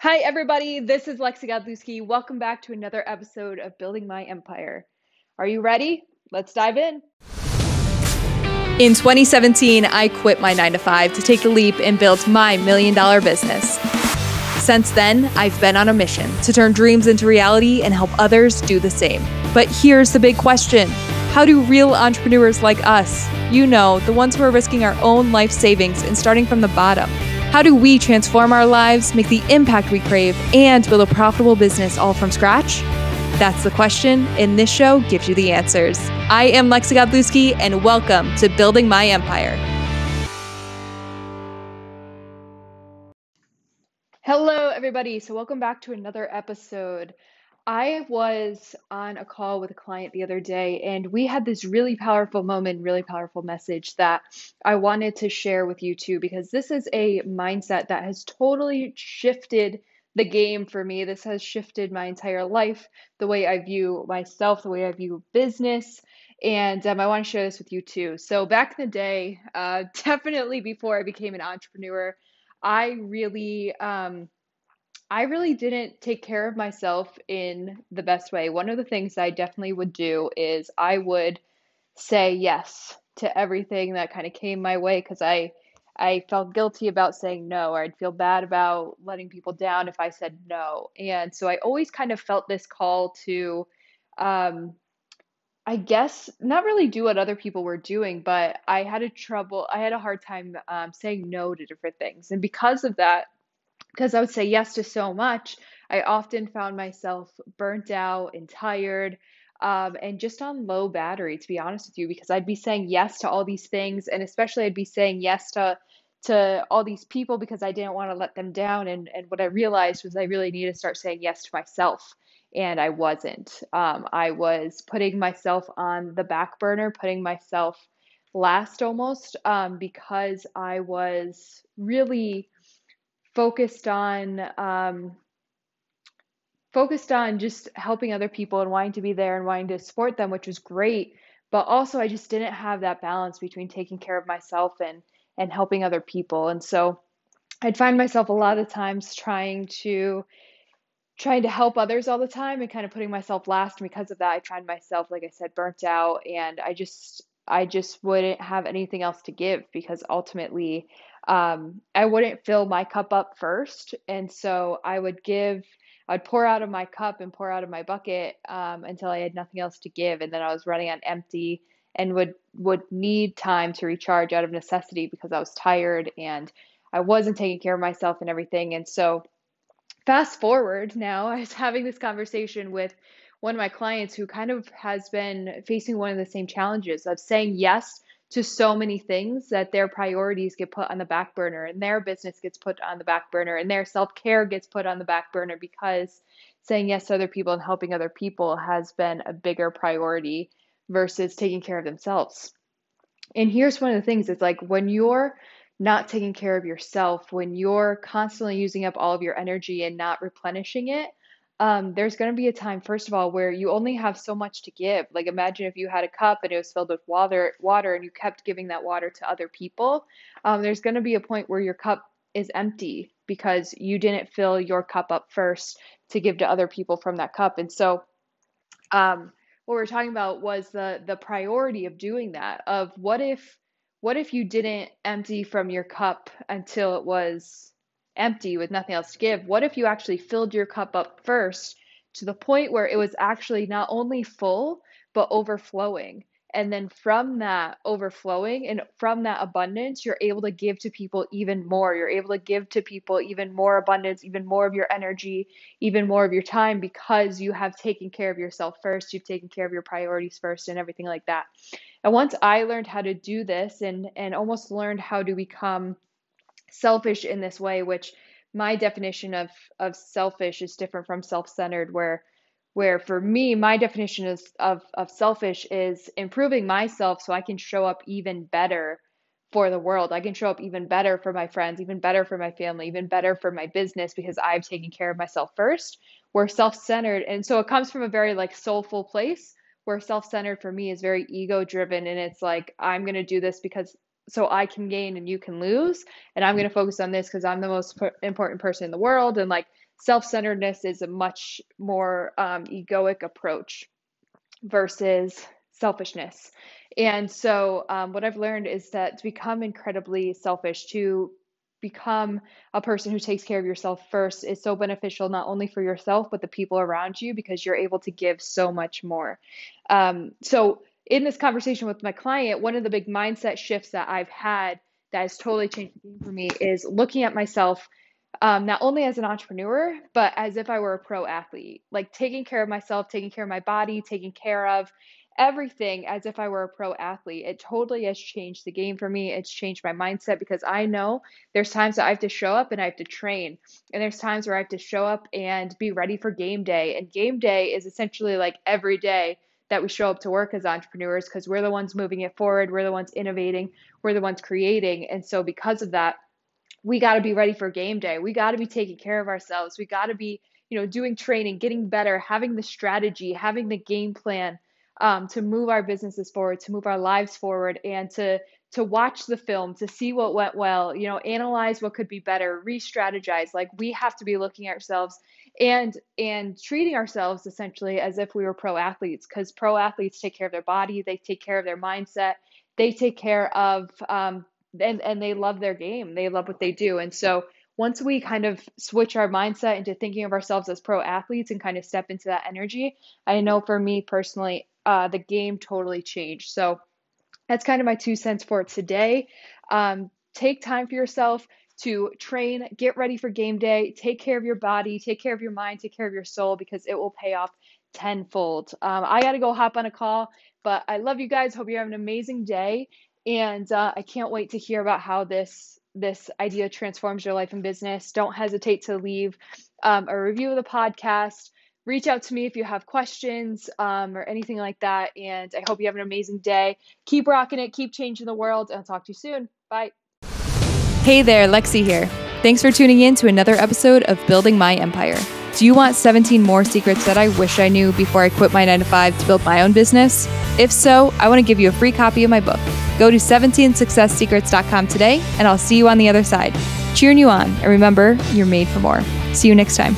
Hi, everybody. This is Lexi Godlewski. Welcome back to another episode of Building My Empire. Are you ready? Let's dive in. In 2017, I quit my nine to five to take the leap and build my million dollar business. Since then, I've been on a mission to turn dreams into reality and help others do the same. But here's the big question How do real entrepreneurs like us, you know, the ones who are risking our own life savings and starting from the bottom, how do we transform our lives, make the impact we crave, and build a profitable business all from scratch? That's the question, and this show gives you the answers. I am Lexi Godlewski, and welcome to Building My Empire. Hello, everybody. So, welcome back to another episode. I was on a call with a client the other day, and we had this really powerful moment, really powerful message that I wanted to share with you too, because this is a mindset that has totally shifted the game for me. This has shifted my entire life, the way I view myself, the way I view business. And um, I want to share this with you too. So, back in the day, uh, definitely before I became an entrepreneur, I really, um, I really didn't take care of myself in the best way. One of the things I definitely would do is I would say yes to everything that kind of came my way because I I felt guilty about saying no, or I'd feel bad about letting people down if I said no. And so I always kind of felt this call to, um, I guess, not really do what other people were doing, but I had a trouble, I had a hard time um, saying no to different things. And because of that, because I would say yes to so much, I often found myself burnt out and tired. Um, and just on low battery, to be honest with you, because I'd be saying yes to all these things, and especially I'd be saying yes to to all these people because I didn't want to let them down. And and what I realized was I really needed to start saying yes to myself, and I wasn't. Um, I was putting myself on the back burner, putting myself last almost, um, because I was really focused on um, focused on just helping other people and wanting to be there and wanting to support them, which was great. But also, I just didn't have that balance between taking care of myself and and helping other people. And so, I'd find myself a lot of times trying to trying to help others all the time and kind of putting myself last. And because of that, I find myself, like I said, burnt out, and I just I just wouldn't have anything else to give because ultimately um, I wouldn't fill my cup up first. And so I would give, I'd pour out of my cup and pour out of my bucket um, until I had nothing else to give. And then I was running on empty and would would need time to recharge out of necessity because I was tired and I wasn't taking care of myself and everything. And so fast forward now, I was having this conversation with one of my clients who kind of has been facing one of the same challenges of saying yes to so many things that their priorities get put on the back burner and their business gets put on the back burner and their self care gets put on the back burner because saying yes to other people and helping other people has been a bigger priority versus taking care of themselves. And here's one of the things it's like when you're not taking care of yourself, when you're constantly using up all of your energy and not replenishing it, um, there's going to be a time, first of all, where you only have so much to give. Like imagine if you had a cup and it was filled with water, water, and you kept giving that water to other people. Um, there's going to be a point where your cup is empty because you didn't fill your cup up first to give to other people from that cup. And so, um, what we we're talking about was the the priority of doing that. Of what if what if you didn't empty from your cup until it was empty with nothing else to give, what if you actually filled your cup up first to the point where it was actually not only full, but overflowing? And then from that overflowing and from that abundance, you're able to give to people even more. You're able to give to people even more abundance, even more of your energy, even more of your time because you have taken care of yourself first. You've taken care of your priorities first and everything like that. And once I learned how to do this and, and almost learned how to become selfish in this way, which my definition of of selfish is different from self-centered where where for me my definition is of of selfish is improving myself so I can show up even better for the world. I can show up even better for my friends, even better for my family, even better for my business because I've taken care of myself first. We're self-centered and so it comes from a very like soulful place where self-centered for me is very ego driven and it's like I'm going to do this because so I can gain and you can lose. And I'm going to focus on this because I'm the most important person in the world. And like self centeredness is a much more um, egoic approach versus selfishness. And so, um, what I've learned is that to become incredibly selfish, to become a person who takes care of yourself first is so beneficial not only for yourself but the people around you because you're able to give so much more um, so in this conversation with my client one of the big mindset shifts that i've had that has totally changed the game for me is looking at myself um, not only as an entrepreneur but as if i were a pro athlete like taking care of myself taking care of my body taking care of everything as if I were a pro athlete. It totally has changed the game for me. It's changed my mindset because I know there's times that I have to show up and I have to train. And there's times where I have to show up and be ready for game day. And game day is essentially like every day that we show up to work as entrepreneurs because we're the ones moving it forward, we're the ones innovating, we're the ones creating. And so because of that, we got to be ready for game day. We got to be taking care of ourselves. We got to be, you know, doing training, getting better, having the strategy, having the game plan um, to move our businesses forward, to move our lives forward, and to to watch the film, to see what went well, you know, analyze what could be better, re-strategize. Like we have to be looking at ourselves and and treating ourselves essentially as if we were pro athletes, because pro athletes take care of their body, they take care of their mindset, they take care of um, and and they love their game, they love what they do, and so once we kind of switch our mindset into thinking of ourselves as pro athletes and kind of step into that energy, I know for me personally, uh, the game totally changed. So that's kind of my two cents for today. Um, take time for yourself to train, get ready for game day, take care of your body, take care of your mind, take care of your soul because it will pay off tenfold. Um, I got to go hop on a call, but I love you guys. Hope you have an amazing day. And uh, I can't wait to hear about how this this idea transforms your life and business. Don't hesitate to leave um, a review of the podcast reach out to me if you have questions um, or anything like that. And I hope you have an amazing day. Keep rocking it, keep changing the world, and I'll talk to you soon. Bye. Hey there, Lexi here. Thanks for tuning in to another episode of Building My Empire. Do you want 17 more secrets that I wish I knew before I quit my 9 to 5 to build my own business? If so, I want to give you a free copy of my book. Go to 17successsecrets.com today, and I'll see you on the other side. Cheering you on, and remember, you're made for more. See you next time.